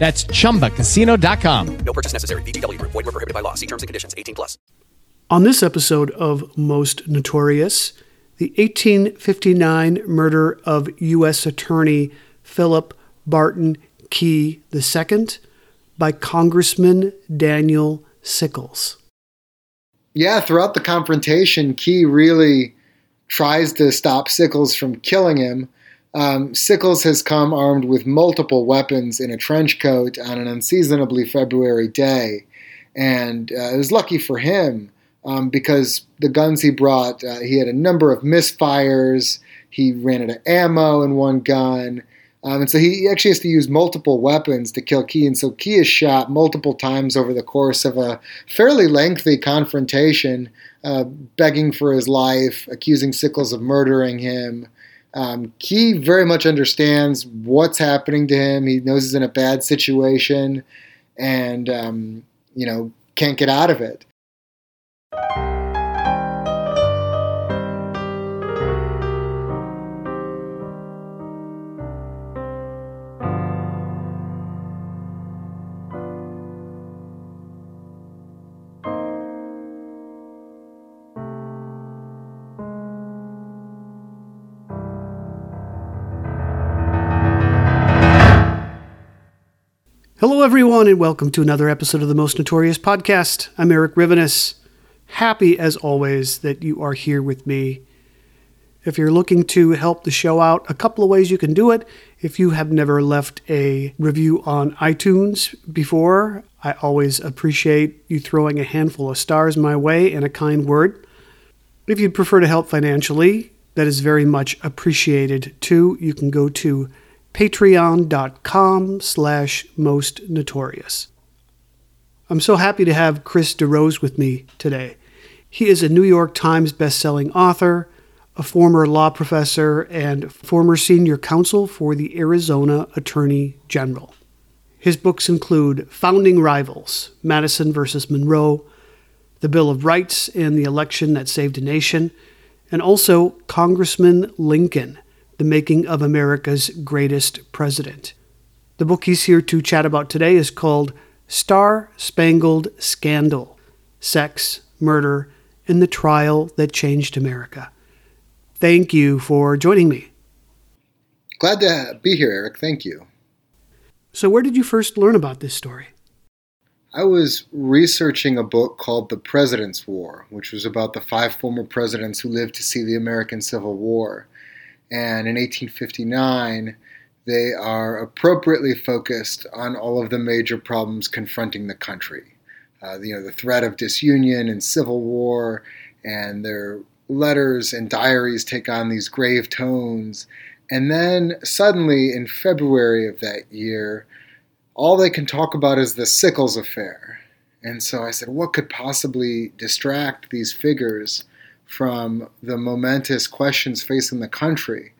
That's chumbacasino.com. No purchase necessary. VGW Group. Void were prohibited by law. See terms and conditions. 18 plus. On this episode of Most Notorious, the 1859 murder of U.S. Attorney Philip Barton Key II by Congressman Daniel Sickles. Yeah, throughout the confrontation, Key really tries to stop Sickles from killing him. Um, Sickles has come armed with multiple weapons in a trench coat on an unseasonably February day. And uh, it was lucky for him um, because the guns he brought, uh, he had a number of misfires. He ran out of ammo in one gun. Um, and so he actually has to use multiple weapons to kill Key. And so Key is shot multiple times over the course of a fairly lengthy confrontation, uh, begging for his life, accusing Sickles of murdering him. Um, very much understands what's happening to him. He knows he's in a bad situation, and um, you know can't get out of it. Hello, everyone, and welcome to another episode of the Most Notorious Podcast. I'm Erik Rivenes. Happy, as always, that you are here with me. If you're looking to help the show out, a couple of ways you can do it. If you have never left a review on iTunes before, I always appreciate you throwing a handful of stars my way and a kind word. If you'd prefer to help financially, that is very much appreciated too. You can go to patreon.com slash most notorious. I'm so happy to have Chris DeRose with me today. He is a New York Times bestselling author, a former law professor, and former senior counsel for the Arizona Attorney General. His books include Founding Rivals, Madison versus Monroe, The Bill of Rights and the Election That Saved a Nation, and also Congressman Lincoln – the Making of America's Greatest President. The book he's here to chat about today is called Star Spangled Scandal Sex, Murder, and the Trial That Changed America. Thank you for joining me. Glad to be here, Eric. Thank you. So, where did you first learn about this story? I was researching a book called The President's War, which was about the five former presidents who lived to see the American Civil War. And in 1859, they are appropriately focused on all of the major problems confronting the country. Uh, you know, the threat of disunion and civil war, and their letters and diaries take on these grave tones. And then suddenly, in February of that year, all they can talk about is the Sickles affair. And so I said, what could possibly distract these figures from the momentous questions facing the country.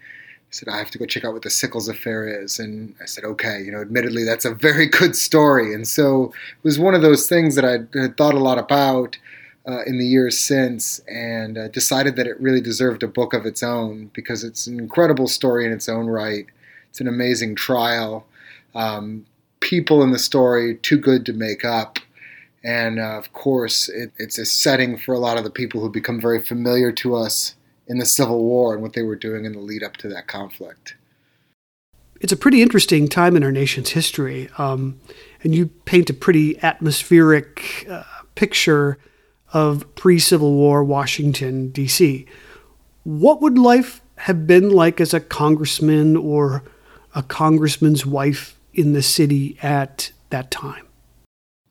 He said, I have to go check out what the Sickles affair is. And I said, okay, you know, admittedly, that's a very good story. And so it was one of those things that I had thought a lot about uh, in the years since and uh, decided that it really deserved a book of its own because it's an incredible story in its own right. It's an amazing trial. Um, people in the story too good to make up. And uh, of course, it, it's a setting for a lot of the people who become very familiar to us in the Civil War and what they were doing in the lead up to that conflict. It's a pretty interesting time in our nation's history, um, and you paint a pretty atmospheric uh, picture of pre Civil War Washington, D.C. What would life have been like as a congressman or a congressman's wife in the city at that time?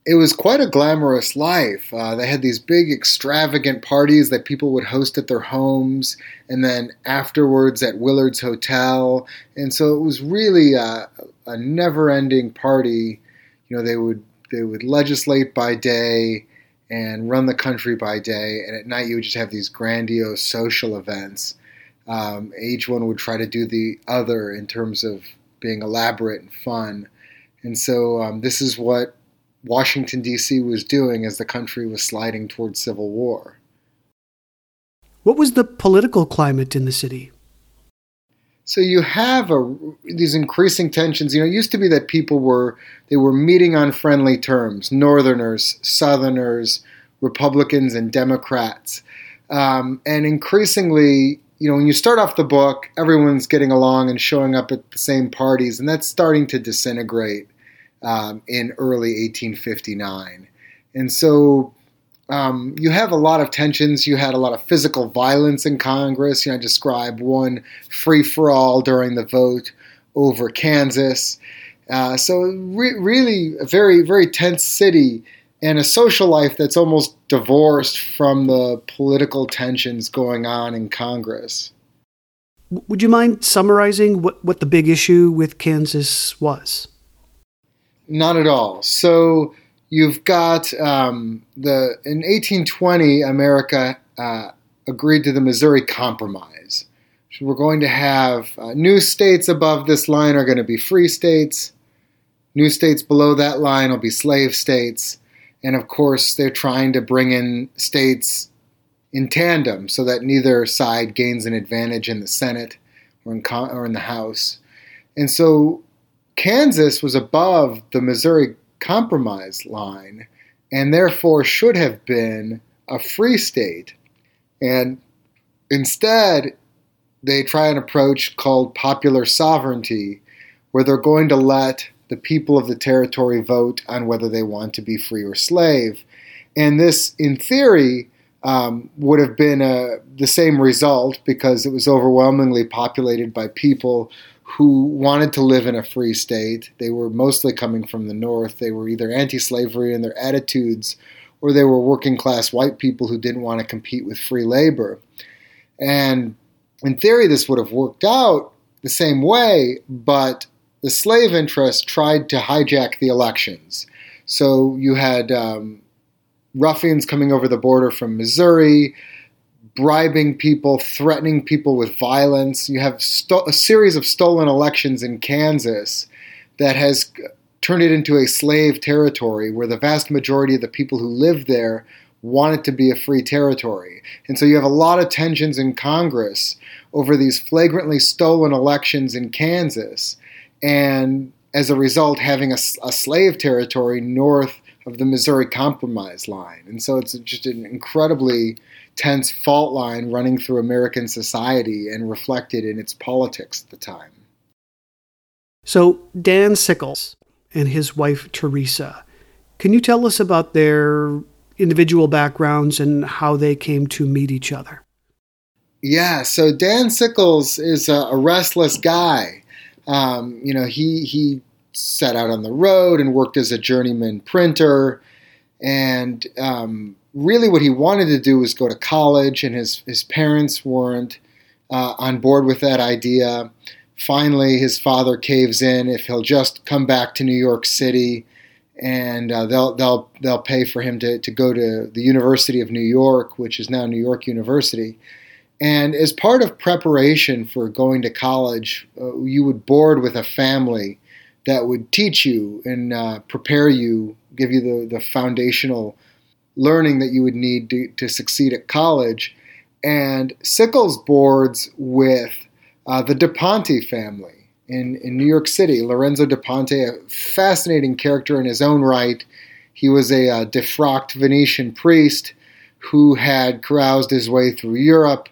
It was quite a glamorous life. Uh, they had these big, extravagant parties that people would host at their homes, and then afterwards at Willard's Hotel. And so it was really a, a never-ending party. You know, they would they would legislate by day and run the country by day, and at night you would just have these grandiose social events. Um, each one would try to do the other in terms of being elaborate and fun. And so um, this is what Washington, D.C. was doing as the country was sliding towards civil war. What was the political climate in the city? So you have a, these increasing tensions. You know, it used to be that people were they were meeting on friendly terms: Northerners, Southerners, Republicans, and Democrats. Um, and increasingly, you know, when you start off the book, everyone's getting along and showing up at the same parties, and that's starting to disintegrate um, in early 1859. And so um, you have a lot of tensions. You had a lot of physical violence in Congress. You know, I describe one free for all during the vote over Kansas. Uh, so re- really, a very very tense city and a social life that's almost divorced from the political tensions going on in Congress. Would you mind summarizing what, what the big issue with Kansas was? Not at all. So you've got um, the in 1820, America uh, agreed to the Missouri Compromise. So we're going to have uh, new states above this line are going to be free states. New states below that line will be slave states. And of course, they're trying to bring in states in tandem so that neither side gains an advantage in the Senate or in, or in the House. And so Kansas was above the Missouri Compromise line and therefore should have been a free state. And instead, they try an approach called popular sovereignty, where they're going to let the people of the territory vote on whether they want to be free or slave. And this, in theory, um, would have been a, the same result because it was overwhelmingly populated by people who wanted to live in a free state. They were mostly coming from the North. They were either anti slavery in their attitudes or they were working class white people who didn't want to compete with free labor. And in theory, this would have worked out the same way, but the slave interest tried to hijack the elections. So you had um, ruffians coming over the border from Missouri, bribing people, threatening people with violence. You have sto- a series of stolen elections in Kansas that has turned it into a slave territory where the vast majority of the people who live there want it to be a free territory. And so you have a lot of tensions in Congress over these flagrantly stolen elections in Kansas. And as a result, having a, a slave territory north of the Missouri Compromise line. And so it's just an incredibly tense fault line running through American society and reflected in its politics at the time. So, Dan Sickles and his wife Teresa, can you tell us about their individual backgrounds and how they came to meet each other? Yeah, so Dan Sickles is a, a restless guy. Um, you know, he he set out on the road and worked as a journeyman printer, and um, really what he wanted to do was go to college, and his, his parents weren't uh, on board with that idea. Finally, his father caves in if he'll just come back to New York City, and uh, they'll they'll they'll pay for him to, to go to the University of New York, which is now New York University. And as part of preparation for going to college, uh, you would board with a family that would teach you and uh, prepare you, give you the, the foundational learning that you would need to, to succeed at college. And Sickles boards with uh, the Da Ponte family in, in New York City. Lorenzo Da Ponte, a fascinating character in his own right. He was a uh, defrocked Venetian priest who had caroused his way through Europe.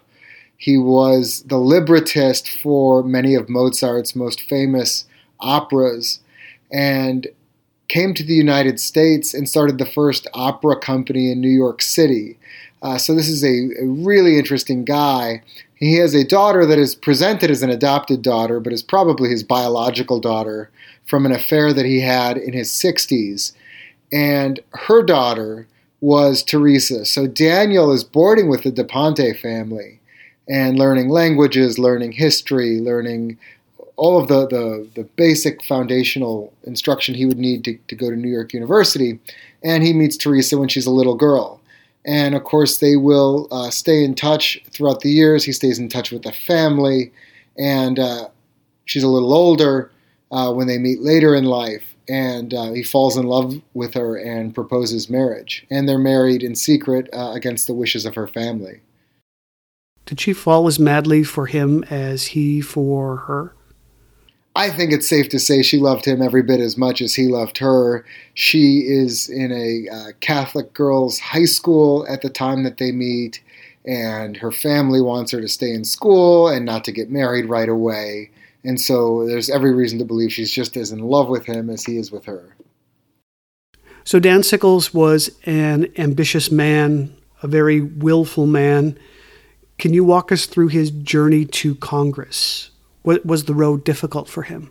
He was the librettist for many of Mozart's most famous operas. And came to the United States and started the first opera company in New York City. Uh, so this is a, a, really interesting guy. He has a daughter that is presented as an adopted daughter, but is probably his biological daughter from an affair that he had in his 60s. And her daughter was Teresa. So Daniel is boarding with the Da Ponte family and learning languages, learning history, learning all of the, the, the, basic foundational instruction he would need to, to go to New York University. And he meets Teresa when she's a little girl. And of course, they will uh, stay in touch throughout the years. He stays in touch with the family. And uh, she's a little older uh, when they meet later in life. And uh, he falls in love with her and proposes marriage. And they're married in secret uh, against the wishes of her family. Did she fall as madly for him as he for her? I think it's safe to say she loved him every bit as much as he loved her. She is in a uh, Catholic girls' high school at the time that they meet, and her family wants her to stay in school and not to get married right away. And so there's every reason to believe she's just as in love with him as he is with her. So Dan Sickles was an ambitious man, a very willful man. Can you walk us through his journey to Congress? Was the road difficult for him?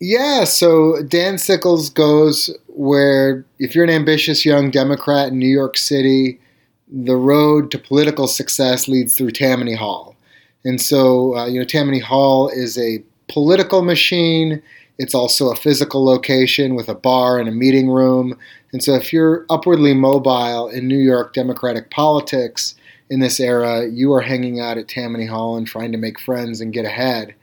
Yeah, so Dan Sickles goes where if you're an ambitious young Democrat in New York City, the road to political success leads through Tammany Hall. And so, uh, you know, Tammany Hall is a political machine. It's also a physical location with a bar and a meeting room. And so, if you're upwardly mobile in New York Democratic politics, in this era, you are hanging out at Tammany Hall and trying to make friends and get ahead.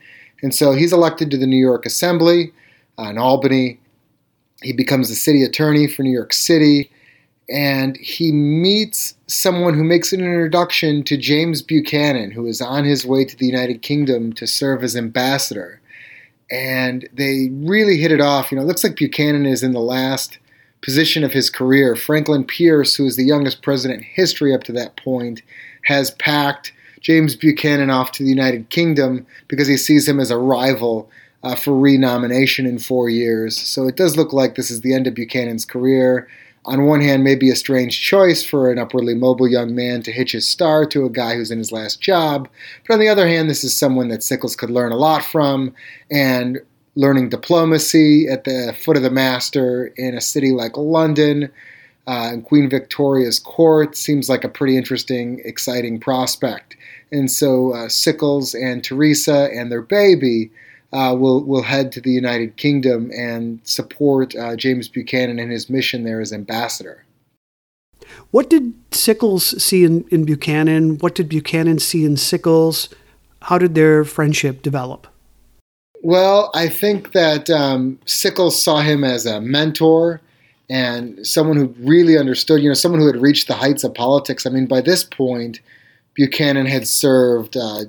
And so he's elected to the New York Assembly uh, in Albany. He becomes the city attorney for New York City. And he meets someone who makes an introduction to James Buchanan, who is on his way to the United Kingdom to serve as ambassador. And they really hit it off. You know, it looks like Buchanan is in the last position of his career. Franklin Pierce, who is the youngest president in history up to that point, has packed James Buchanan off to the United Kingdom because he sees him as a rival uh, for renomination in four years. So it does look like this is the end of Buchanan's career. On one hand, maybe a strange choice for an upwardly mobile young man to hitch his star to a guy who's in his last job. But on the other hand, this is someone that Sickles could learn a lot from and learning diplomacy at the foot of the master in a city like London. Uh, and Queen Victoria's court seems like a pretty interesting, exciting prospect. And so uh, Sickles and Teresa and their baby uh, will will head to the United Kingdom and support uh, James Buchanan in his mission there as ambassador. What did Sickles see in, in Buchanan? What did Buchanan see in Sickles? How did their friendship develop? Well, I think that um, Sickles saw him as a mentor and someone who really understood, you know, someone who had reached the heights of politics. I mean, by this point, Buchanan had served uh,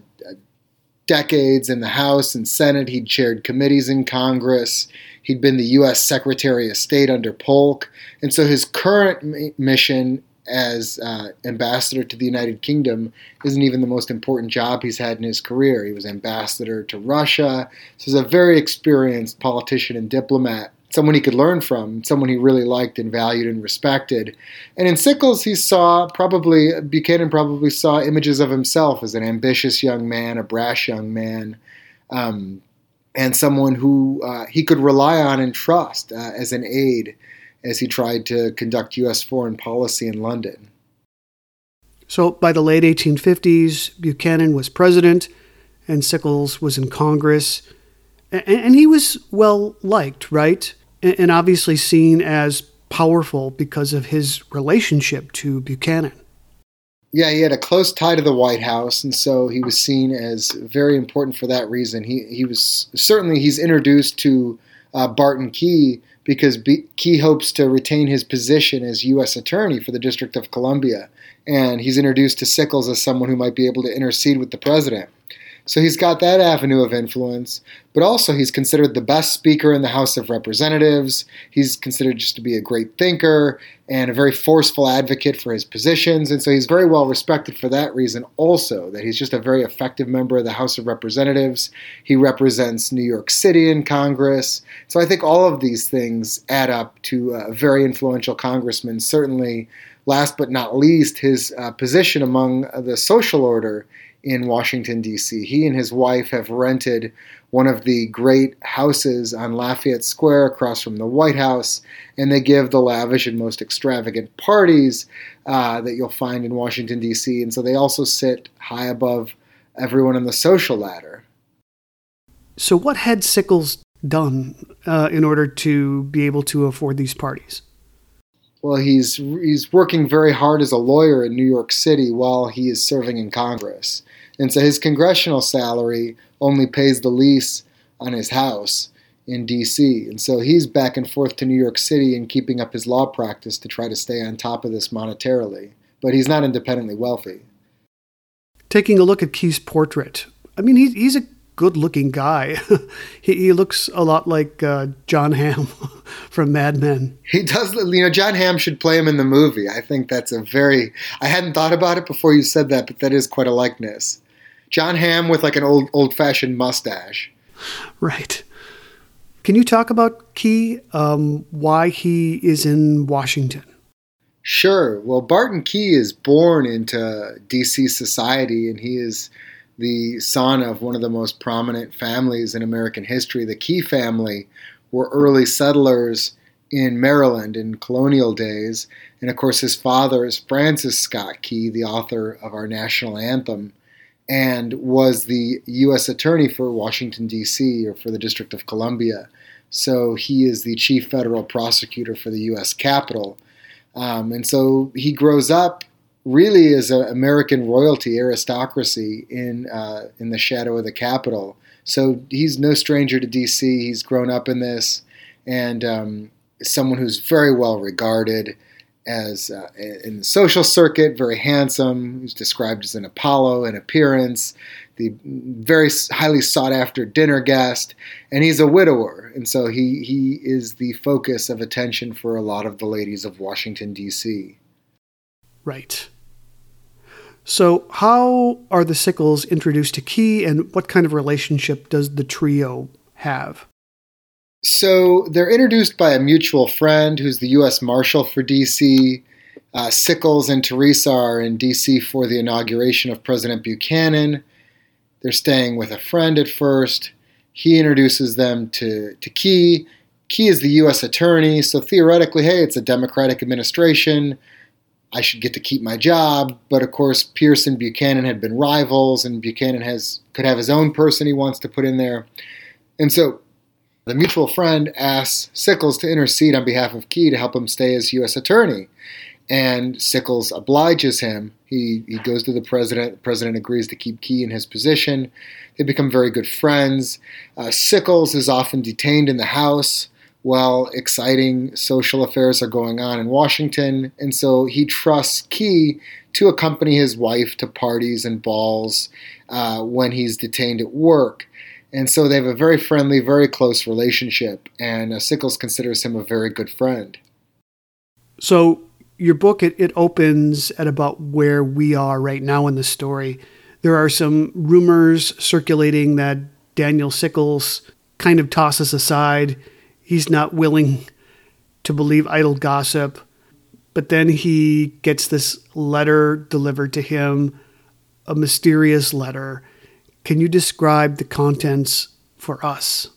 decades in the House and Senate. He'd chaired committees in Congress. He'd been the U.S. Secretary of State under Polk. And so his current mission as uh, ambassador to the United Kingdom isn't even the most important job he's had in his career. He was ambassador to Russia. So he's a very experienced politician and diplomat, someone he could learn from, someone he really liked and valued and respected. And in Sickles, he saw probably, Buchanan probably saw images of himself as an ambitious young man, a brash young man. Um, and someone who uh, he could rely on and trust uh, as an aide as he tried to conduct U.S. foreign policy in London. So by the late 1850s, Buchanan was president and Sickles was in Congress. And he was well liked, right? And obviously seen as powerful because of his relationship to Buchanan. Yeah, he had a close tie to the White House, and so he was seen as very important for that reason. He he was certainly he's introduced to uh, Barton Key because B- Key hopes to retain his position as U.S. Attorney for the District of Columbia, and he's introduced to Sickles as someone who might be able to intercede with the president. So he's got that avenue of influence, but also he's considered the best speaker in the House of Representatives. He's considered just to be a great thinker and a very forceful advocate for his positions. And so he's very well respected for that reason, also, that he's just a very effective member of the House of Representatives. He represents New York City in Congress. So I think all of these things add up to a very influential congressman. Certainly, last but not least, his uh, position among the social order in Washington, D.C. He and his wife have rented one of the great houses on Lafayette Square across from the White House, and they give the lavish and most extravagant parties uh, that you'll find in Washington, D.C. And so they also sit high above everyone on the social ladder. So, what had Sickles done uh, in order to be able to afford these parties? Well, he's he's working very hard as a lawyer in New York City while he is serving in Congress. And so his congressional salary only pays the lease on his house in DC. And so he's back and forth to New York City and keeping up his law practice to try to stay on top of this monetarily. But he's not independently wealthy. Taking a look at Key's portrait, I mean, he's, he's a good looking guy. he, he, looks a lot like uh, Jon Hamm from Mad Men. He does, you know, Jon Hamm should play him in the movie. I think that's a very, I hadn't thought about it before you said that, but that is quite a likeness. Jon Hamm with like an old old fashioned mustache. Right. Can you talk about Key? Um, why he is in Washington? Sure. Well, Barton Key is born into D.C. society, and he is the son of one of the most prominent families in American history. The Key family were early settlers in Maryland in colonial days. And of course, his father is Francis Scott Key, the author of our national anthem and was the U.S. Attorney for Washington, D.C., or for the District of Columbia. So he is the chief federal prosecutor for the U.S. Capitol. Um, and so he grows up really is an American royalty aristocracy in, uh, in the shadow of the Capitol. So he's no stranger to D.C., he's grown up in this, and um, someone who's very well regarded as uh, in the social circuit, very handsome. He's described as an Apollo in appearance, the very highly sought after dinner guest, and he's a widower, and so he he is the focus of attention for a lot of the ladies of Washington D.C. Right. So, how are the Sickles introduced to Key, and what kind of relationship does the trio have? So they're introduced by a mutual friend who's the U.S. Marshal for D.C. Uh, Sickles and Teresa are in D.C. for the inauguration of President Buchanan. They're staying with a friend at first. He introduces them to, to Key. Key is the U.S. Attorney, so theoretically, hey, it's a Democratic administration. I should get to keep my job. But of course, Pierce and Buchanan had been rivals, and Buchanan has could have his own person he wants to put in there. And so the mutual friend asks Sickles to intercede on behalf of Key to help him stay as U.S. attorney. And Sickles obliges him. He, he goes to the president. The president agrees to keep Key in his position. They become very good friends. Uh, Sickles is often detained in the House while exciting social affairs are going on in Washington. And so he trusts Key to accompany his wife to parties and balls uh, when he's detained at work. And so they have a very friendly, very close relationship, and uh, Sickles considers him a very good friend. So your book it, it opens at about where we are right now in the story. There are some rumors circulating that Daniel Sickles kind of tosses aside. He's not willing to believe idle gossip. But then he gets this letter delivered to him, a mysterious letter can you describe the contents for us?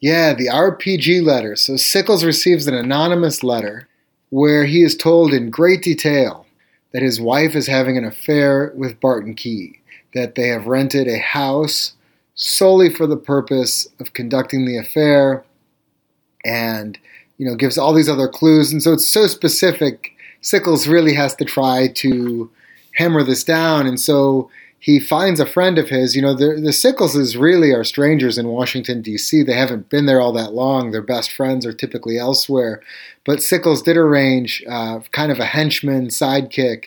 Yeah, the RPG letter. So Sickles receives an anonymous letter where he is told in great detail that his wife is having an affair with Barton Key, that they have rented a house solely for the purpose of conducting the affair, and you know gives all these other clues. And so it's so specific. Sickles really has to try to hammer this down, and so he finds a friend of his. You know, the, the Sickleses really are strangers in Washington, D.C. They haven't been there all that long. Their best friends are typically elsewhere. But Sickles did arrange uh, kind of a henchman sidekick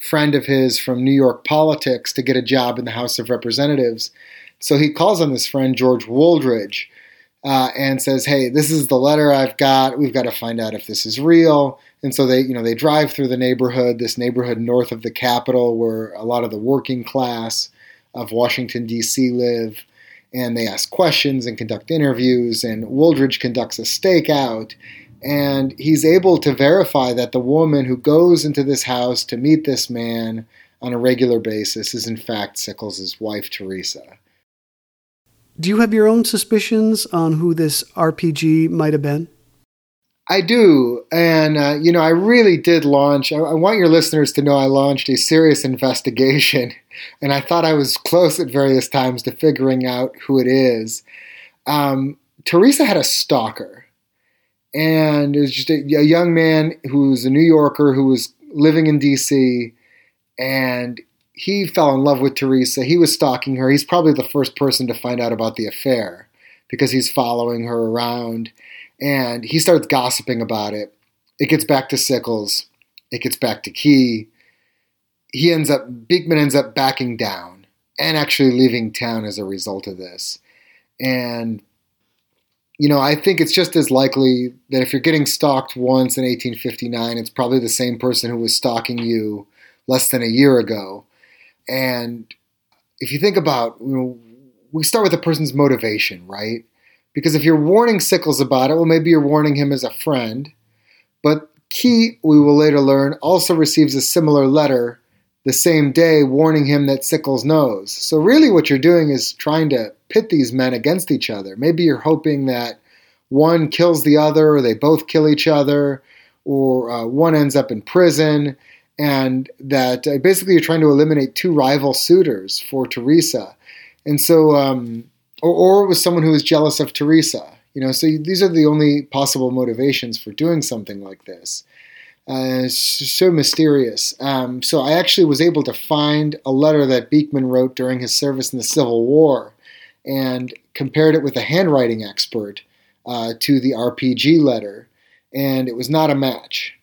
friend of his from New York politics to get a job in the House of Representatives. So he calls on this friend, George Wooldridge, uh, and says, "Hey, this is the letter I've got. We've got to find out if this is real." And so they, you know, they drive through the neighborhood, this neighborhood north of the Capitol, where a lot of the working class of Washington D.C. live, and they ask questions and conduct interviews. And Wooldridge conducts a stakeout, and he's able to verify that the woman who goes into this house to meet this man on a regular basis is in fact Sickles' wife, Teresa. Do you have your own suspicions on who this RPG might have been? I do. And, uh, you know, I really did launch, I, I, want your listeners to know I launched a serious investigation. And I thought I was close at various times to figuring out who it is. Um, Teresa had a stalker. And it was just a, a young man who was a New Yorker who was living in D.C. And he fell in love with Teresa. He was stalking her. He's probably the first person to find out about the affair because he's following her around and he starts gossiping about it. It gets back to Sickles. It gets back to Key. He ends up, Beekman ends up backing down and actually leaving town as a result of this. And, you know, I think it's just as likely that if you're getting stalked once in 1859, it's probably the same person who was stalking you less than a year ago. And if you think about, you know, we start with a person's motivation, right? Because if you're warning Sickles about it, well, maybe you're warning him as a friend. But Key, we will later learn, also receives a similar letter the same day warning him that Sickles knows. So, really, what you're doing is trying to pit these men against each other. Maybe you're hoping that one kills the other, or they both kill each other, or uh, one ends up in prison, and that uh, basically you're trying to eliminate two rival suitors for Teresa. And so, um, or, or it was someone who was jealous of Teresa. You know, so these are the only possible motivations for doing something like this. Uh, so mysterious. Um, so I actually was able to find a letter that Beekman wrote during his service in the Civil War, and compared it with a handwriting expert uh, to the RPG letter, and it was not a match.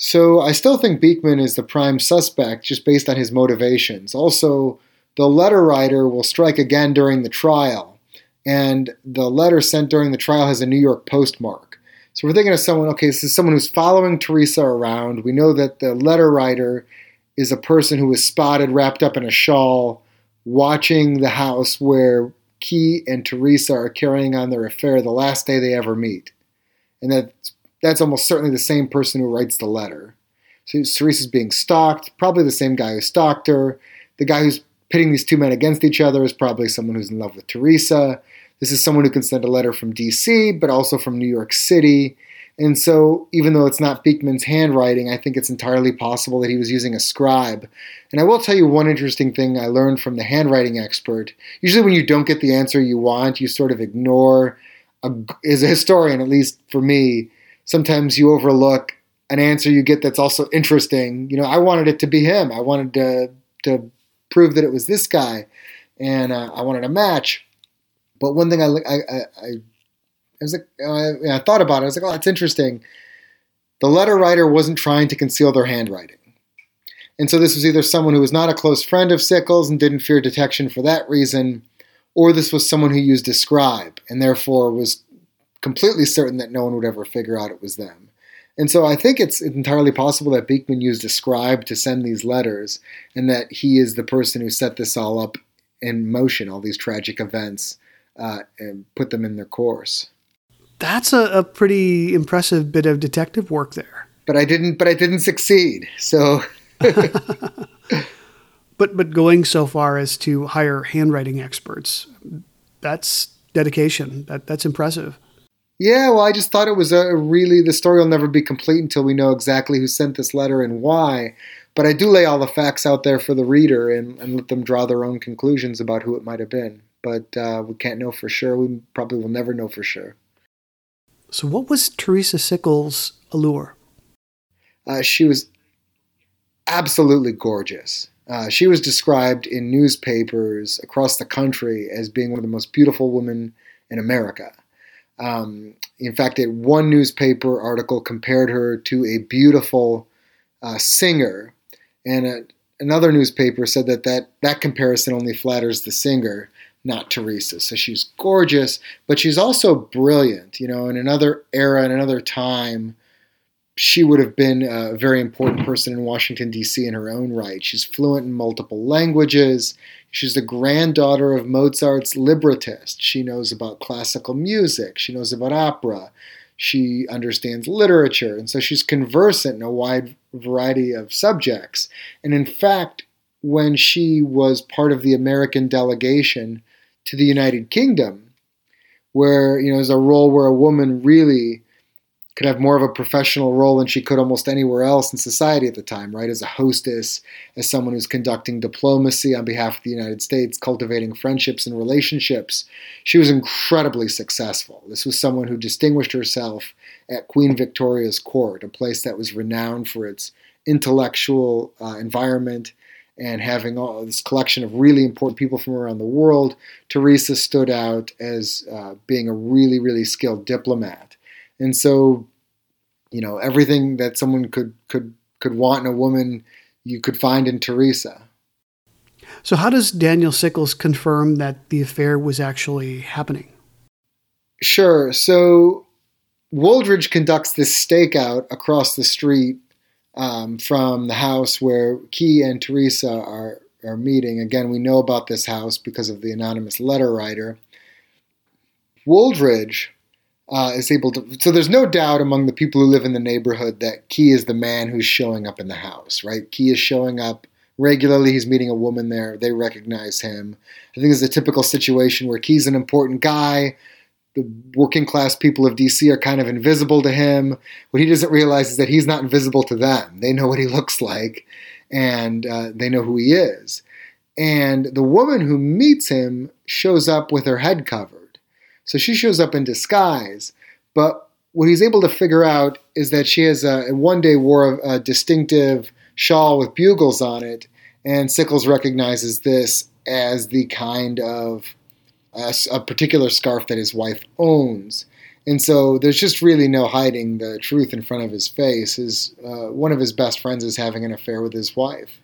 So I still think Beekman is the prime suspect just based on his motivations. Also, the letter writer will strike again during the trial and the letter sent during the trial has a New York postmark. So we're thinking of someone, okay, this is someone who's following Teresa around. We know that the letter writer is a person who was spotted wrapped up in a shawl watching the house where Key and Teresa are carrying on their affair the last day they ever meet. And that that's almost certainly the same person who writes the letter. So Teresa's being stalked, probably the same guy who stalked her. The guy who's pitting these two men against each other is probably someone who's in love with Teresa. This is someone who can send a letter from DC, but also from New York City. And so, even though it's not Beekman's handwriting, I think it's entirely possible that he was using a scribe. And I will tell you one interesting thing I learned from the handwriting expert. Usually, when you don't get the answer you want, you sort of ignore, a, as a historian, at least for me, sometimes you overlook an answer you get that's also interesting. You know, I wanted it to be him. I wanted to, to prove that it was this guy, and uh, I wanted a match. But one thing I I I, I was like I, I thought about it. I was like, oh, that's interesting. The letter writer wasn't trying to conceal their handwriting. And so this was either someone who was not a close friend of Sickles and didn't fear detection for that reason, or this was someone who used a scribe and therefore was completely certain that no one would ever figure out it was them. And so I think it's entirely possible that Beekman used a scribe to send these letters and that he is the person who set this all up in motion, all these tragic events, uh, and put them in their course. That's a, a pretty impressive bit of detective work there. But I didn't. But I didn't succeed. So. but but going so far as to hire handwriting experts, that's dedication. That that's impressive. Yeah, well, I just thought it was a really the story will never be complete until we know exactly who sent this letter and why. But I do lay all the facts out there for the reader and, and let them draw their own conclusions about who it might have been. But uh, we can't know for sure. We probably will never know for sure. So, what was Teresa Sickles' allure? Uh, she was absolutely gorgeous. Uh, she was described in newspapers across the country as being one of the most beautiful women in America. Um, in fact, it, one newspaper article compared her to a beautiful uh, singer, and uh, another newspaper said that, that that comparison only flatters the singer, not Teresa. So she's gorgeous, but she's also brilliant. You know, in another era, in another time, she would have been a very important person in Washington, D.C. in her own right. She's fluent in multiple languages. She's the granddaughter of Mozart's librettist. She knows about classical music. She knows about opera. She understands literature. And so she's conversant in a wide variety of subjects. And in fact, when she was part of the American delegation to the United Kingdom, where, you know, there's a role where a woman really could have more of a professional role than she could almost anywhere else in society at the time, right? As a hostess, as someone who's conducting diplomacy on behalf of the United States, cultivating friendships and relationships. She was incredibly successful. This was someone who distinguished herself at Queen Victoria's court, a place that was renowned for its intellectual uh, environment and having all this collection of really important people from around the world. Teresa stood out as uh, being a really, really skilled diplomat. And so you know everything that someone could could could want in a woman you could find in Teresa. So how does Daniel Sickles confirm that the affair was actually happening? Sure. So Wooldridge conducts this stakeout across the street um, from the house where Key and Teresa are are meeting. Again, we know about this house because of the anonymous letter writer. Wooldridge uh, is able to. So there's no doubt among the people who live in the neighborhood that Key is the man who's showing up in the house, right? Key is showing up regularly. He's meeting a woman there. They recognize him. I think it's a typical situation where Key's an important guy. The working class people of DC are kind of invisible to him. What he doesn't realize is that he's not invisible to them. They know what he looks like and uh, they know who he is. And the woman who meets him shows up with her head covered. So she shows up in disguise, but what he's able to figure out is that she has a, one day wore a, a distinctive shawl with bugles on it, and Sickles recognizes this as the kind of a, a, particular scarf that his wife owns. And so there's just really no hiding the truth in front of his face. His, uh, one of his best friends is having an affair with his wife.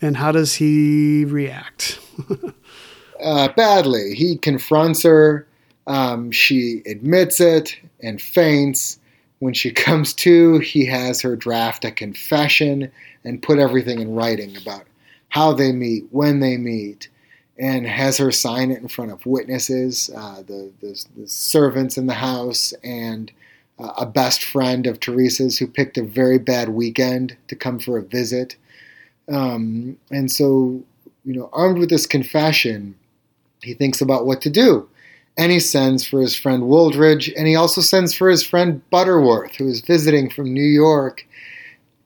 And how does he react? uh, badly. He confronts her. Um, she admits it and faints. When she comes to, he has her draft a confession and put everything in writing about how they meet, when they meet, and has her sign it in front of witnesses, uh, the, the, the, servants in the house, and uh, a best friend of Teresa's who picked a very bad weekend to come for a visit. Um, and so, you know, armed with this confession, he thinks about what to do and he sends for his friend Wooldridge, and he also sends for his friend Butterworth, who is visiting from New York.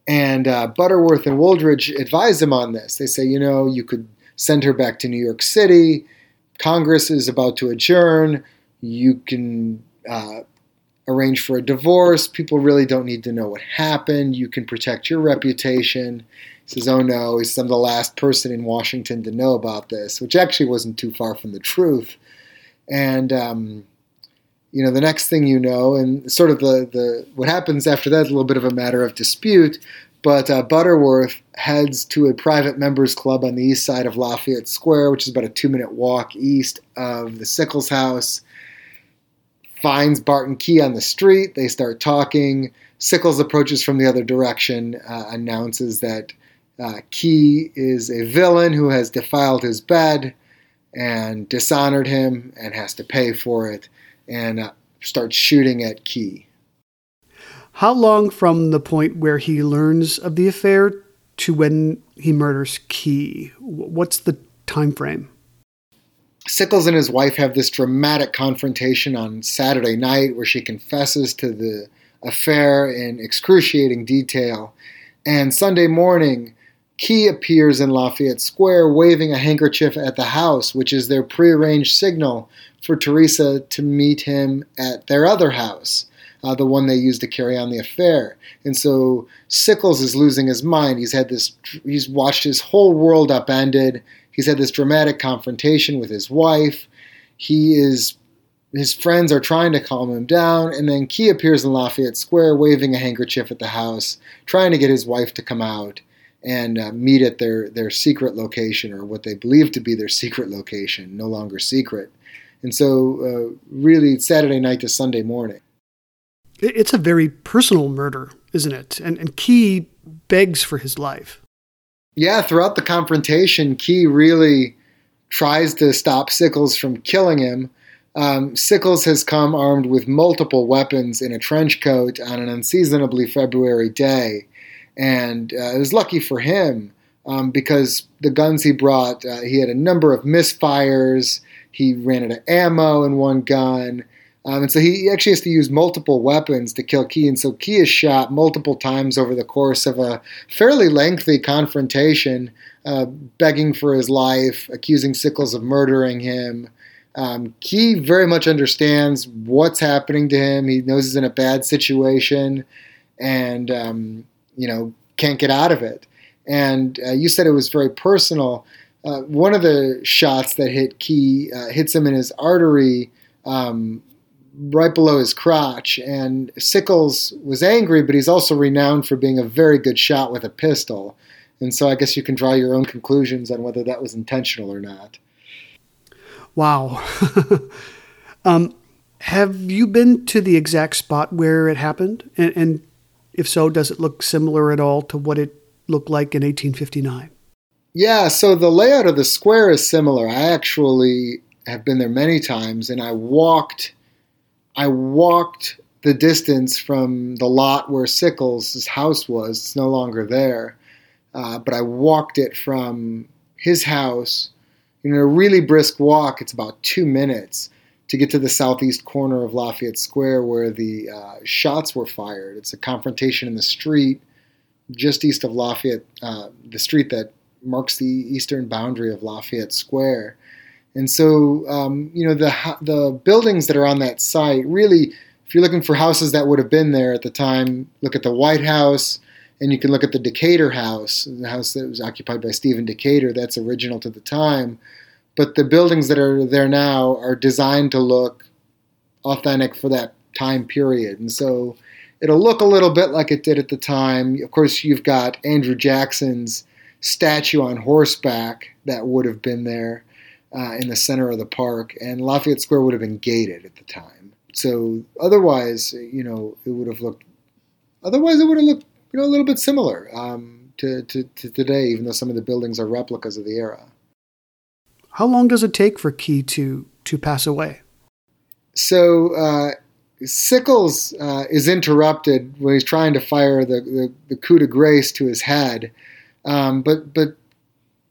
And uh, Butterworth and Wooldridge advise him on this. They say, you know, you could send her back to New York City. Congress is about to adjourn. You can uh, arrange for a divorce. People really don't need to know what happened. You can protect your reputation. He says, oh no, he's the last person in Washington to know about this, which actually wasn't too far from the truth and um, you know the next thing you know, and sort of the the what happens after that is a little bit of a matter of dispute. But uh, Butterworth heads to a private members club on the east side of Lafayette Square, which is about a two minute walk east of the Sickles house. Finds Barton Key on the street. They start talking. Sickles approaches from the other direction, uh, announces that uh, Key is a villain who has defiled his bed and dishonored him and has to pay for it and uh, starts shooting at Key. How long from the point where he learns of the affair to when he murders Key? What's the time frame? Sickles and his wife have this dramatic confrontation on Saturday night where she confesses to the affair in excruciating detail. And Sunday morning, Key appears in Lafayette Square waving a handkerchief at the house, which is their prearranged signal for Teresa to meet him at their other house, uh, the one they used to carry on the affair. And so Sickles is losing his mind. He's had this, he's watched his whole world upended. He's had this dramatic confrontation with his wife. He is, his friends are trying to calm him down. And then Key appears in Lafayette Square waving a handkerchief at the house, trying to get his wife to come out and uh, meet at their, their secret location or what they believe to be their secret location, no longer secret. And so, uh, really, Saturday night to Sunday morning. It's a very personal murder, isn't it? And, and Key begs for his life. Yeah, throughout the confrontation, Key really tries to stop Sickles from killing him. Um, Sickles has come armed with multiple weapons in a trench coat on an unseasonably February day. And uh, it was lucky for him um, because the guns he brought, uh, he had a number of misfires. He ran out of ammo in one gun. Um, and so he actually has to use multiple weapons to kill Key. And so Key is shot multiple times over the course of a fairly lengthy confrontation, uh, begging for his life, accusing Sickles of murdering him. Um, Key very much understands what's happening to him. He knows he's in a bad situation and, um, you know, can't get out of it. And uh, you said it was very personal. Uh, one of the shots that hit Key uh, hits him in his artery um, right below his crotch. And Sickles was angry, but he's also renowned for being a very good shot with a pistol. And so I guess you can draw your own conclusions on whether that was intentional or not. Wow. um, have you been to the exact spot where it happened? And, and if so, does it look similar at all to what it looked like in 1859? Yeah, so the layout of the square is similar. I actually have been there many times, and I walked I walked the distance from the lot where Sickles' house was. It's no longer there. Uh, but I walked it from his house in a really brisk walk. It's about two minutes to get to the southeast corner of Lafayette Square where the uh, shots were fired. It's a confrontation in the street just east of Lafayette, uh, the street that marks the eastern boundary of Lafayette Square. And so, um, you know, the the buildings that are on that site really, if you're looking for houses that would have been there at the time, look at the White House, and you can look at the Decatur House, the house that was occupied by Stephen Decatur. That's original to the time, but the buildings that are there now are designed to look authentic for that time period, and so it'll look a little bit like it did at the time. Of course, you've got Andrew Jackson's statue on horseback that would have been there uh, in the center of the park, and Lafayette Square would have been gated at the time. So otherwise, you know, it would have looked. Otherwise, it would have looked, you know, a little bit similar um, to, to, to today, even though some of the buildings are replicas of the era. How long does it take for Key to to pass away? So uh, Sickles uh, is interrupted when he's trying to fire the, the, the coup de grace to his head, um, but but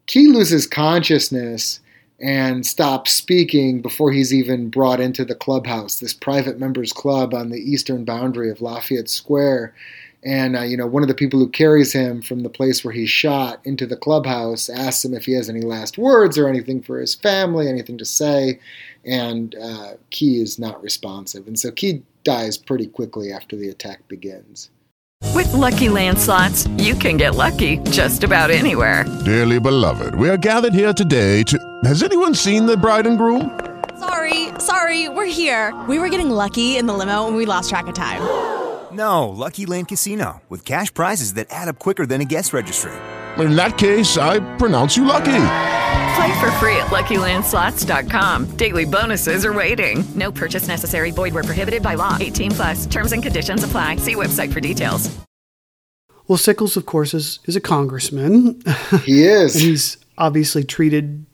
Key loses consciousness and stops speaking before he's even brought into the clubhouse, this private members club on the eastern boundary of Lafayette Square. And uh, you know, one of the people who carries him from the place where he's shot into the clubhouse asks him if he has any last words or anything for his family, anything to say. And uh, Key is not responsive, and so Key dies pretty quickly after the attack begins. With Lucky Land slots, you can get lucky just about anywhere. Dearly beloved, we are gathered here today to. Has anyone seen the bride and groom? Sorry, sorry, we're here. We were getting lucky in the limo and we lost track of time. No, Lucky Land Casino, with cash prizes that add up quicker than a guest registry. In that case, I pronounce you lucky. Play for free at LuckyLandSlots.com. Daily bonuses are waiting. No purchase necessary. Void where prohibited by law. 18 plus. Terms and conditions apply. See website for details. Well, Sickles, of course, is is a congressman. He is. and he's obviously treated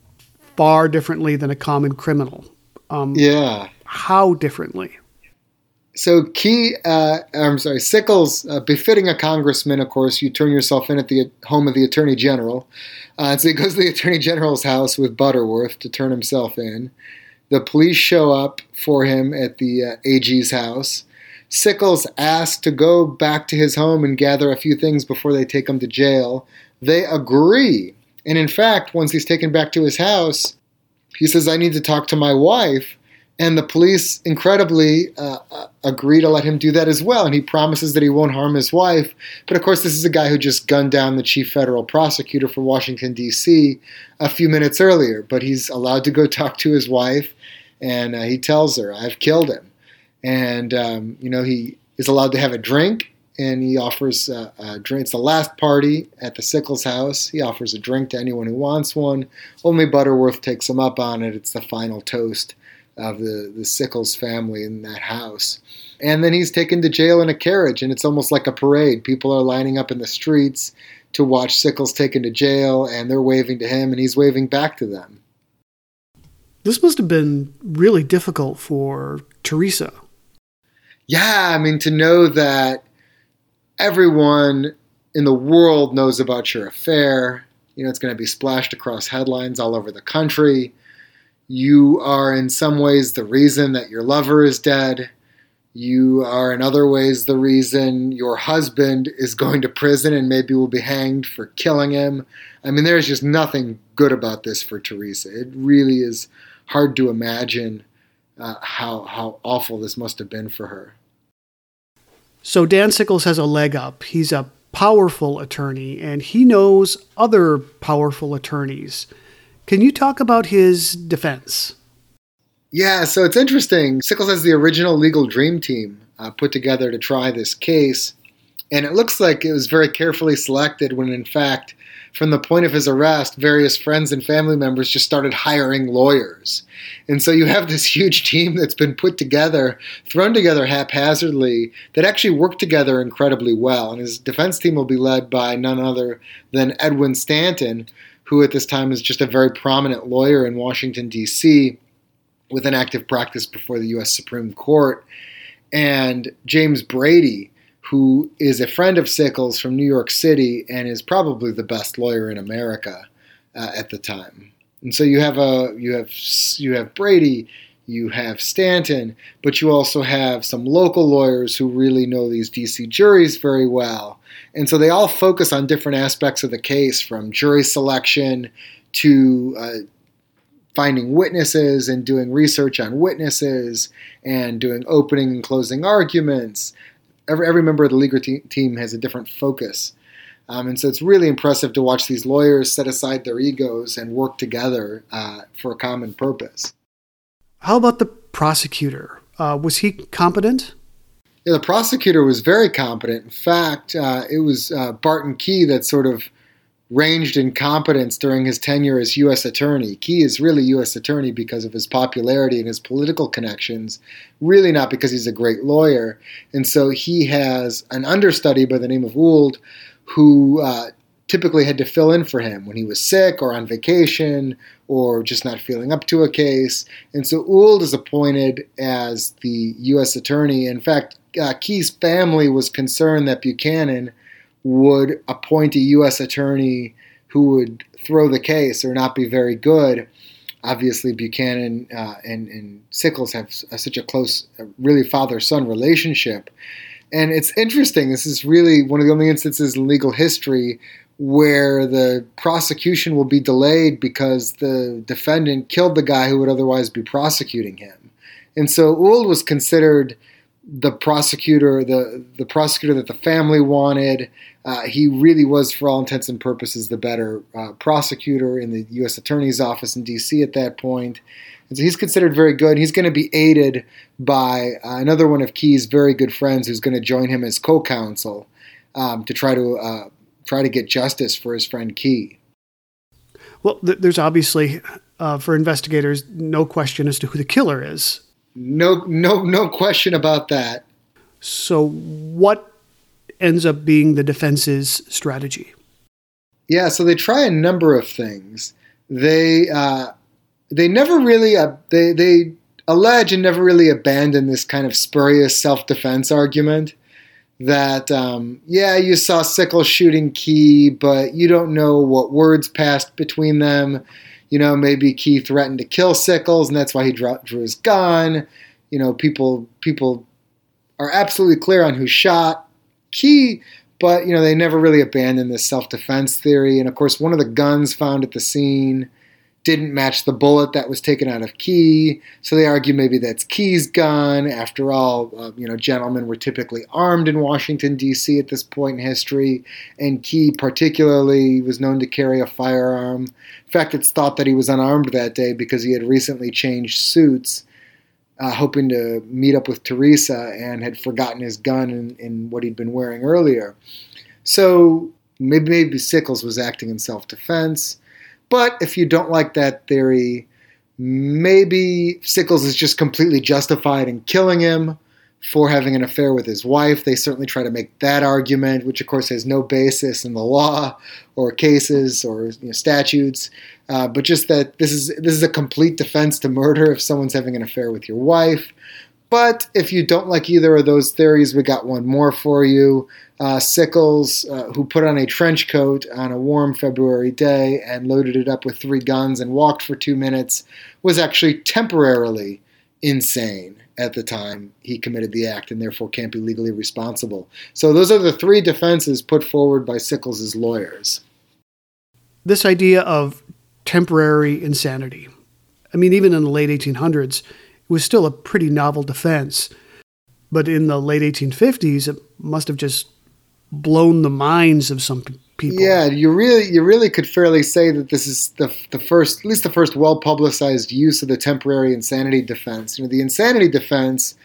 far differently than a common criminal. Um, Yeah. How differently? So Key, uh, I'm sorry, Sickles, uh, befitting a congressman, of course, you turn yourself in at the home of the attorney general. Uh, so he goes to the attorney general's house with Butterworth to turn himself in. The police show up for him at the uh, AG's house. Sickles asks to go back to his home and gather a few things before they take him to jail. They agree. And in fact, once he's taken back to his house, he says, I need to talk to my wife. And the police incredibly uh, uh, agree to let him do that as well. And he promises that he won't harm his wife. But of course, this is a guy who just gunned down the chief federal prosecutor for Washington, D.C. a few minutes earlier. But he's allowed to go talk to his wife. And uh, he tells her, I've killed him. And, um, you know, he is allowed to have a drink and he offers uh, a drink. It's the last party at the Sickles house. He offers a drink to anyone who wants one. Only Butterworth takes him up on it. It's the final toast of the, the Sickles family in that house. And then he's taken to jail in a carriage, and it's almost like a parade. People are lining up in the streets to watch Sickles taken to jail, and they're waving to him, and he's waving back to them. This must have been really difficult for Teresa. Yeah, I mean, to know that everyone in the world knows about your affair, you know, it's going to be splashed across headlines all over the country. You are, in some ways, the reason that your lover is dead. You are, in other ways, the reason your husband is going to prison and maybe will be hanged for killing him. I mean, there's just nothing good about this for Teresa. It really is hard to imagine uh, how how awful this must have been for her. So Dan Sickles has a leg up. He's a powerful attorney, and he knows other powerful attorneys. Can you talk about his defense? Yeah, so it's interesting. Sickles has the original legal dream team uh, put together to try this case, and it looks like it was very carefully selected when, in fact, from the point of his arrest, various friends and family members just started hiring lawyers. And so you have this huge team that's been put together, thrown together haphazardly, that actually worked together incredibly well. And his defense team will be led by none other than Edwin Stanton, who at this time is just a very prominent lawyer in Washington, D.C with an active practice before the U.S. Supreme Court, and James Brady, who is a friend of Sickles from New York City and is probably the best lawyer in America uh, at the time. And so you have a you have you have Brady, you have Stanton, but you also have some local lawyers who really know these DC juries very well. And so they all focus on different aspects of the case, from jury selection to uh, finding witnesses and doing research on witnesses and doing opening and closing arguments. Every, every member of the legal te- team has a different focus. Um, and so it's really impressive to watch these lawyers set aside their egos and work together uh, for a common purpose. How about the prosecutor? Uh, was he competent? Yeah, the prosecutor was very competent. In fact, uh, it was uh, Barton Key that sort of ranged in competence during his tenure as U.S. Attorney. Key is really U.S. Attorney because of his popularity and his political connections, really not because he's a great lawyer. And so he has an understudy by the name of Ould who uh, typically had to fill in for him when he was sick or on vacation or just not feeling up to a case. And so Ould is appointed as the U.S. Attorney. In fact, uh, Key's family was concerned that Buchanan would appoint a U.S. attorney who would throw the case or not be very good. Obviously, Buchanan uh, and, and, Sickles have such a close, really father son relationship. And it's interesting. This is really one of the only instances in legal history where the prosecution will be delayed because the defendant killed the guy who would otherwise be prosecuting him. And so Ould was considered the prosecutor, the the prosecutor that the family wanted. Uh, he really was, for all intents and purposes, the better uh, prosecutor in the U.S. Attorney's Office in D.C. at that point. And so he's considered very good. He's going to be aided by uh, another one of Key's very good friends, who's going to join him as co-counsel um, to try to uh, try to get justice for his friend Key. Well, th- there's obviously, uh, for investigators, no question as to who the killer is. No, no, no question about that. So, what ends up being the defense's strategy? Yeah, so they try a number of things. They uh, they never really uh, they they allege and never really abandon this kind of spurious self defense argument that um, yeah you saw Sickle shooting Key, but you don't know what words passed between them you know, maybe Key threatened to kill Sickles, and that's why he drew, drew his gun. You know, people people are absolutely clear on who shot Key, but you know they never really abandoned this self-defense theory. And of course, one of the guns found at the scene didn't match the bullet that was taken out of Key, so they argue maybe that's Key's gun. After all, uh, you know, gentlemen were typically armed in Washington D.C. at this point in history, and Key particularly was known to carry a firearm. In fact, it's thought that he was unarmed that day because he had recently changed suits. uh, hoping to meet up with Teresa and had forgotten his gun in, in what he'd been wearing earlier. So maybe, maybe Sickles was acting in self defense. But if you don't like that theory, maybe Sickles is just completely justified in killing him for having an affair with his wife. They certainly try to make that argument, which of course has no basis in the law or cases or you know, statutes. Uh, but just that this is this is a complete defense to murder if someone's having an affair with your wife. But if you don't like either of those theories, we got one more for you. Uh, Sickles, uh, who put on a trench coat on a warm February day and loaded it up with three guns and walked for two minutes, was actually temporarily insane at the time he committed the act and therefore can't be legally responsible. So those are the three defenses put forward by Sickles' lawyers. This idea of temporary insanity. I mean, even in the late 1800s, it was still a pretty novel defense. But in the late 1850s, it must have just blown the minds of some people. Yeah, you really you really could fairly say that this is the the first at least the first well publicized use of the temporary insanity defense. You know, the insanity defense,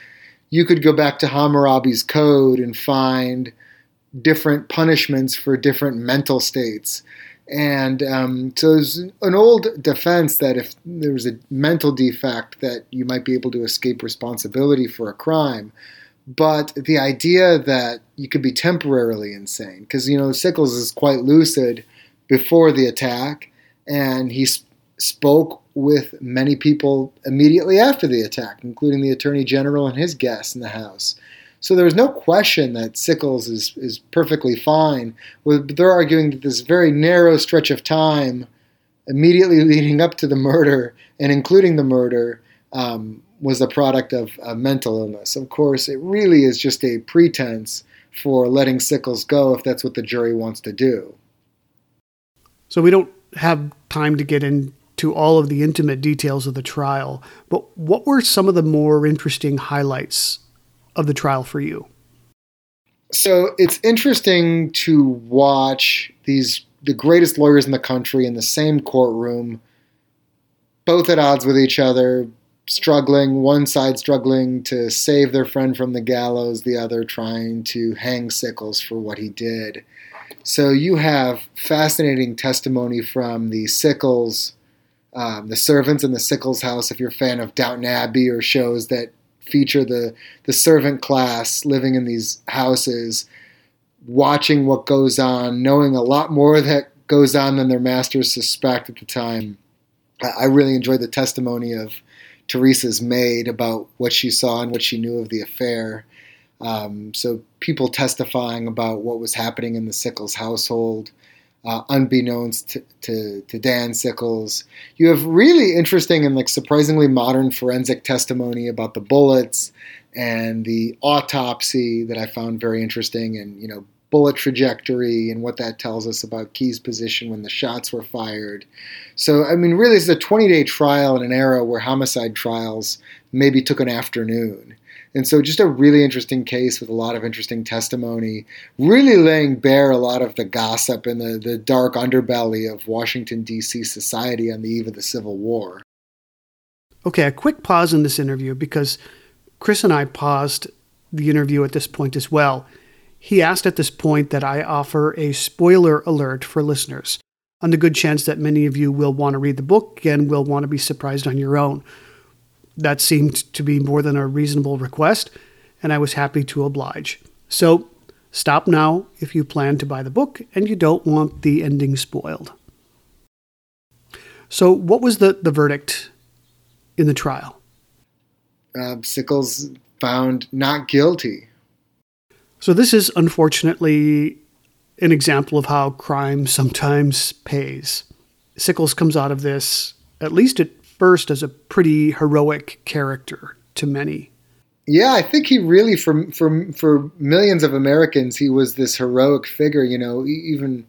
you could go back to Hammurabi's code and find different punishments for different mental states. And um, so it's an old defense that if there was a mental defect, that you might be able to escape responsibility for a crime. But the idea that you could be temporarily insane, because you know Sickles is quite lucid before the attack, and he sp- spoke with many people immediately after the attack, including the attorney general and his guests in the house. So there's no question that Sickles is, is perfectly fine. They're arguing that this very narrow stretch of time immediately leading up to the murder and including the murder um, was a product of mental illness. Of course, it really is just a pretense for letting Sickles go if that's what the jury wants to do. So we don't have time to get into all of the intimate details of the trial, but what were some of the more interesting highlights of the trial for you? So it's interesting to watch these the greatest lawyers in the country in the same courtroom, both at odds with each other, struggling, one side struggling to save their friend from the gallows, the other trying to hang Sickles for what he did. So you have fascinating testimony from the Sickles, um, the servants in the Sickles house. If you're a fan of Downton Abbey or shows that feature the the servant class living in these houses, watching what goes on, knowing a lot more that goes on than their masters suspect at the time. I really enjoyed the testimony of Teresa's maid about what she saw and what she knew of the affair. Um, so people testifying about what was happening in the Sickles household, uh, unbeknownst to, to, to, Dan Sickles. You have really interesting and like surprisingly modern forensic testimony about the bullets and the autopsy that I found very interesting, and you know bullet trajectory and what that tells us about Key's position when the shots were fired. So, I mean, really, it's a 20 day trial in an era where homicide trials maybe took an afternoon. And so, just a really interesting case with a lot of interesting testimony, really laying bare a lot of the gossip and the, the dark underbelly of Washington, D.C. society on the eve of the Civil War. Okay, a quick pause in this interview because Chris and I paused the interview at this point as well he asked at this point that I offer a spoiler alert for listeners, on the good chance that many of you will want to read the book and will want to be surprised on your own. That seemed to be more than a reasonable request, and I was happy to oblige. So, stop now if you plan to buy the book and you don't want the ending spoiled. So, what was the, the verdict in the trial? Uh, Sickles found not guilty so, this is unfortunately an example of how crime sometimes pays. Sickles comes out of this, at least at first, as a pretty heroic character to many. Yeah, I think he really, for for for millions of Americans, he was this heroic figure. You know, even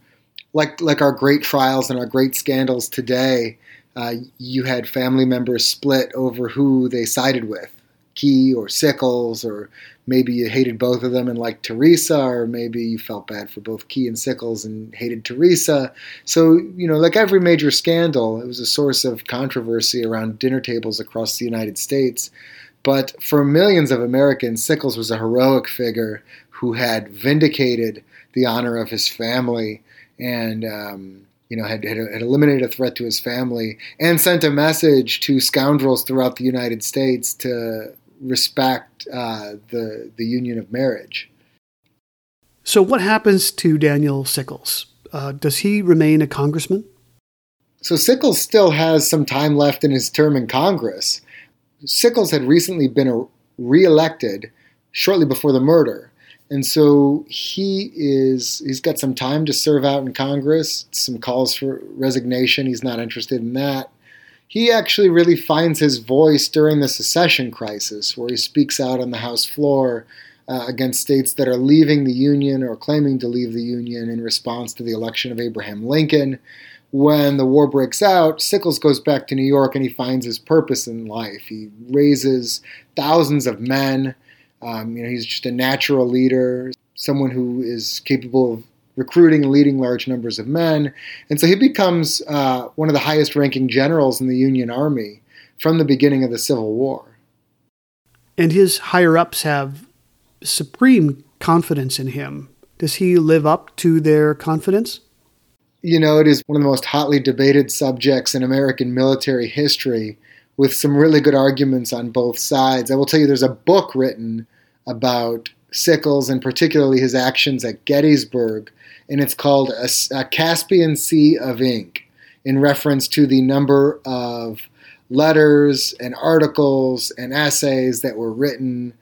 like like our great trials and our great scandals today, uh, you had family members split over who they sided with, Key or Sickles or maybe you hated both of them and liked Teresa, or maybe you felt bad for both Key and Sickles and hated Teresa. So, you know, like every major scandal, it was a source of controversy around dinner tables across the United States. But for millions of Americans, Sickles was a heroic figure who had vindicated the honor of his family and um, you know had, had, had, eliminated a threat to his family and sent a message to scoundrels throughout the United States to respect uh, the the union of marriage. So, what happens to Daniel Sickles? Uh, does he remain a congressman? So Sickles still has some time left in his term in Congress. Sickles had recently been reelected shortly before the murder. And so he is he's got some time to serve out in Congress, some calls for resignation, he's not interested in that. He actually really finds his voice during the secession crisis where he speaks out on the House floor uh, against states that are leaving the Union or claiming to leave the Union in response to the election of Abraham Lincoln. When the war breaks out, Sickles goes back to New York and he finds his purpose in life. He raises thousands of men. Um, you know, he's just a natural leader, someone who is capable of recruiting and leading large numbers of men. And so he becomes uh, one of the highest ranking generals in the Union Army from the beginning of the Civil War. And his higher ups have supreme confidence in him. Does he live up to their confidence? You know, it is one of the most hotly debated subjects in American military history with some really good arguments on both sides. I will tell you there's a book written about Sickles and particularly his actions at Gettysburg, and it's called a, a Caspian Sea of Ink in reference to the number of letters and articles and essays that were written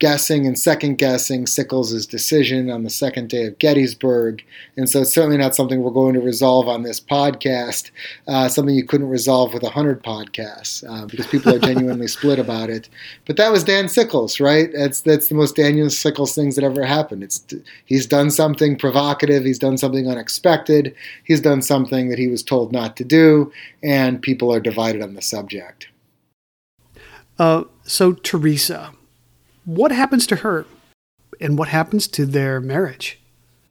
guessing and second guessing Sickles' decision on the second day of Gettysburg. And so it's certainly not something we're going to resolve on this podcast, uh, something you couldn't resolve with 100 podcasts uh, because people are genuinely split about it. But that was Dan Sickles, right? That's, that's the most Daniel Sickles things that ever happened. It's, he's done something provocative, he's done something unexpected, he's done something that he was told not to do, and people are divided on the subject. Uh, so, Teresa, what happens to her? And what happens to their marriage?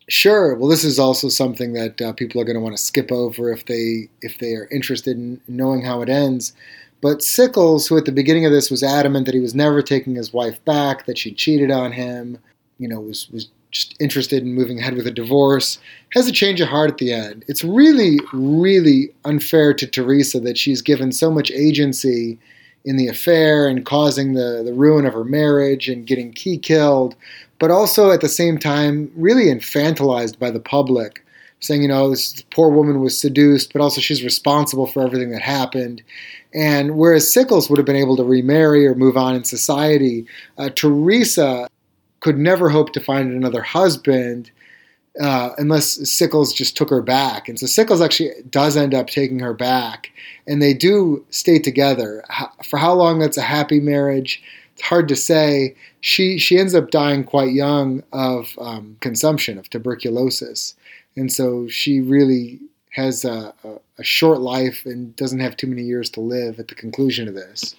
Sure. Well, this is also something that uh, people are going to want to skip over if they if they are interested in knowing how it ends. But Sickles, who at the beginning of this was adamant that he was never taking his wife back, that she cheated on him, you know, was was just interested in moving ahead with a divorce, has a change of heart at the end. It's really, really unfair to Teresa that she's given so much agency in the affair and causing the, the ruin of her marriage and getting Key killed, but also at the same time really infantilized by the public, saying, you know, this poor woman was seduced, but also she's responsible for everything that happened. And whereas Sickles would have been able to remarry or move on in society, uh, Teresa could never hope to find another husband uh, unless Sickles just took her back. And so Sickles actually does end up taking her back, and they do stay together. For how long that's a happy marriage, it's hard to say. She she ends up dying quite young of um, consumption of tuberculosis, and so she really has a, a, a short life and doesn't have too many years to live at the conclusion of this.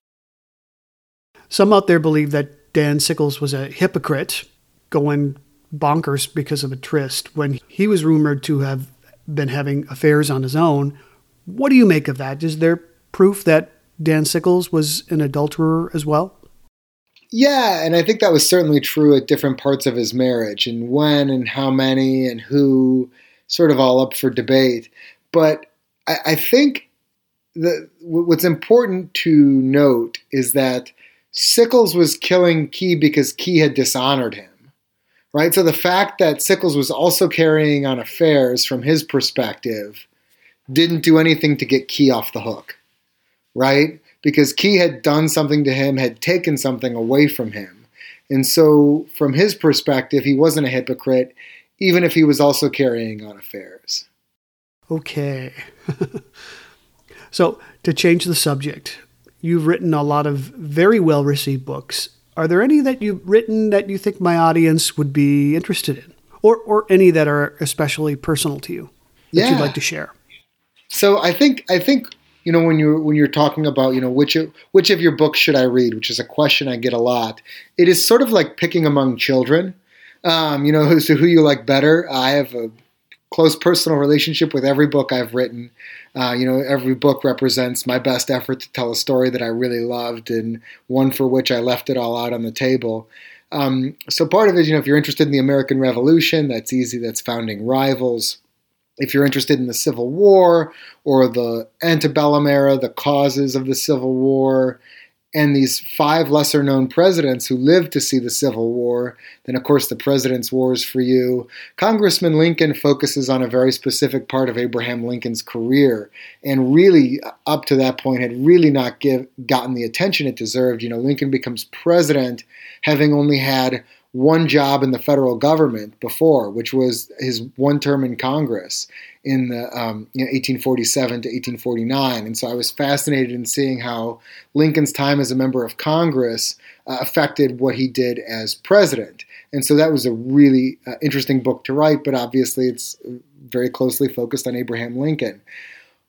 Some out there believe that Dan Sickles was a hypocrite, going bonkers because of a tryst when he was rumored to have been having affairs on his own. What do you make of that? Is there proof that Dan Sickles was an adulterer as well? Yeah, and I think that was certainly true at different parts of his marriage, and when and how many and who, sort of all up for debate. But I, I think that what's important to note is that Sickles was killing Key because Key had dishonored him right? So the fact that Sickles was also carrying on affairs from his perspective didn't do anything to get Key off the hook, right? Because Key had done something to him, had taken something away from him. And so, from his perspective, he wasn't a hypocrite, even if he was also carrying on affairs. Okay. so, to change the subject, you've written a lot of very well received books are there any that you've written that you think my audience would be interested in, or or any that are especially personal to you that yeah. you'd like to share? So I think I think you know when you're when you're talking about you know which of, which of your books should I read, which is a question I get a lot. It is sort of like picking among children. Um, you know, so who you like better. I have a close personal relationship with every book I've written. Uh, you know, every book represents my best effort to tell a story that I really loved and one for which I left it all out on the table. Um, so part of it, you know, if you're interested in the American Revolution, that's easy. That's founding rivals. If you're interested in the Civil War or the antebellum era, the causes of the Civil War, and these five lesser known presidents who lived to see the Civil War, then of course the President's Wars for you. Congressman Lincoln focuses on a very specific part of Abraham Lincoln's career, and really uh, up to that point had really not give, gotten the attention it deserved. You know, Lincoln becomes president having only had one job in the federal government before, which was his one term in Congress in the um, you know, 1847 to 1849. And so I was fascinated in seeing how Lincoln's time as a member of Congress uh, affected what he did as president. And so that was a really uh, interesting book to write, but obviously it's very closely focused on Abraham Lincoln.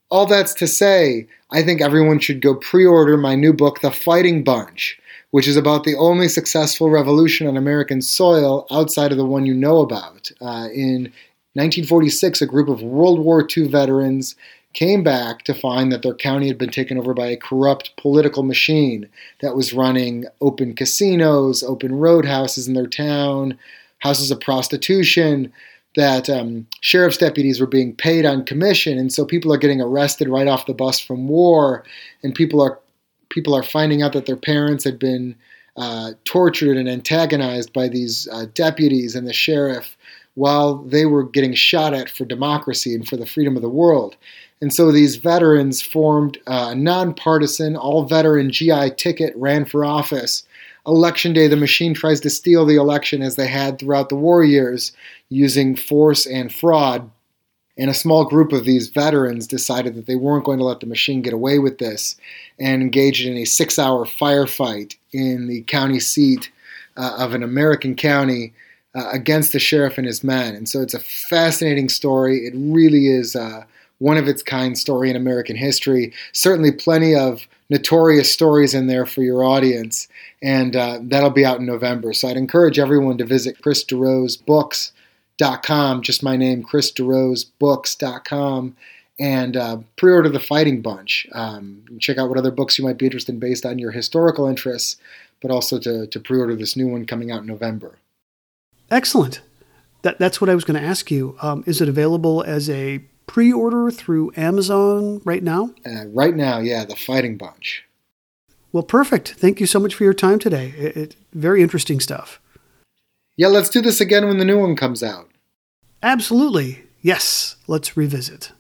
All that's to say, I think everyone should go pre order my new book, The Fighting Bunch which is about the only successful revolution on American soil outside of the one you know about. Uh, in 1946, a group of World War II veterans came back to find that their county had been taken over by a corrupt political machine that was running open casinos, open roadhouses in their town, houses of prostitution, that um, sheriff's deputies were being paid on commission, and so people are getting arrested right off the bus from war, and people are people are finding out that their parents had been uh, tortured and antagonized by these uh, deputies and the sheriff while they were getting shot at for democracy and for the freedom of the world. And so these veterans formed a nonpartisan, all veteran GI ticket, ran for office. Election day, the machine tries to steal the election as they had throughout the war years using force and fraud. And a small group of these veterans decided that they weren't going to let the machine get away with this and engaged in a six hour firefight in the county seat uh, of an American county uh, against the sheriff and his men. And so it's a fascinating story. It really is uh, one of its kind story in American history. Certainly, plenty of notorious stories in there for your audience. And uh, that'll be out in November. So I'd encourage everyone to visit Chris DeRose Books com, just my name, chrisderosebooks.com, and uh, pre-order The Fighting Bunch. Um, check out what other books you might be interested in based on your historical interests, but also to, to pre-order this new one coming out in November. Excellent. That, that's what I was going to ask you. Um, is it available as a pre-order through Amazon right now? Uh, right now, yeah, The Fighting Bunch. Well, perfect. Thank you so much for your time today. It, it, very interesting stuff. Yeah, let's do this again when the new one comes out. Absolutely. Yes, let's revisit.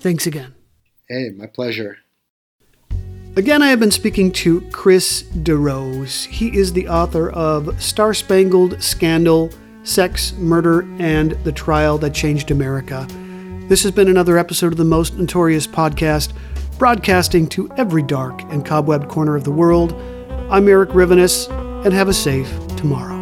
Thanks again. Hey, my pleasure. Again, I have been speaking to Chris DeRose. He is the author of Star Spangled Scandal Sex, Murder, and the Trial That Changed America. This has been another episode of the Most Notorious Podcast, broadcasting to every dark and cobwebbed corner of the world. I'm Erik Rivenes, and have a safe tomorrow.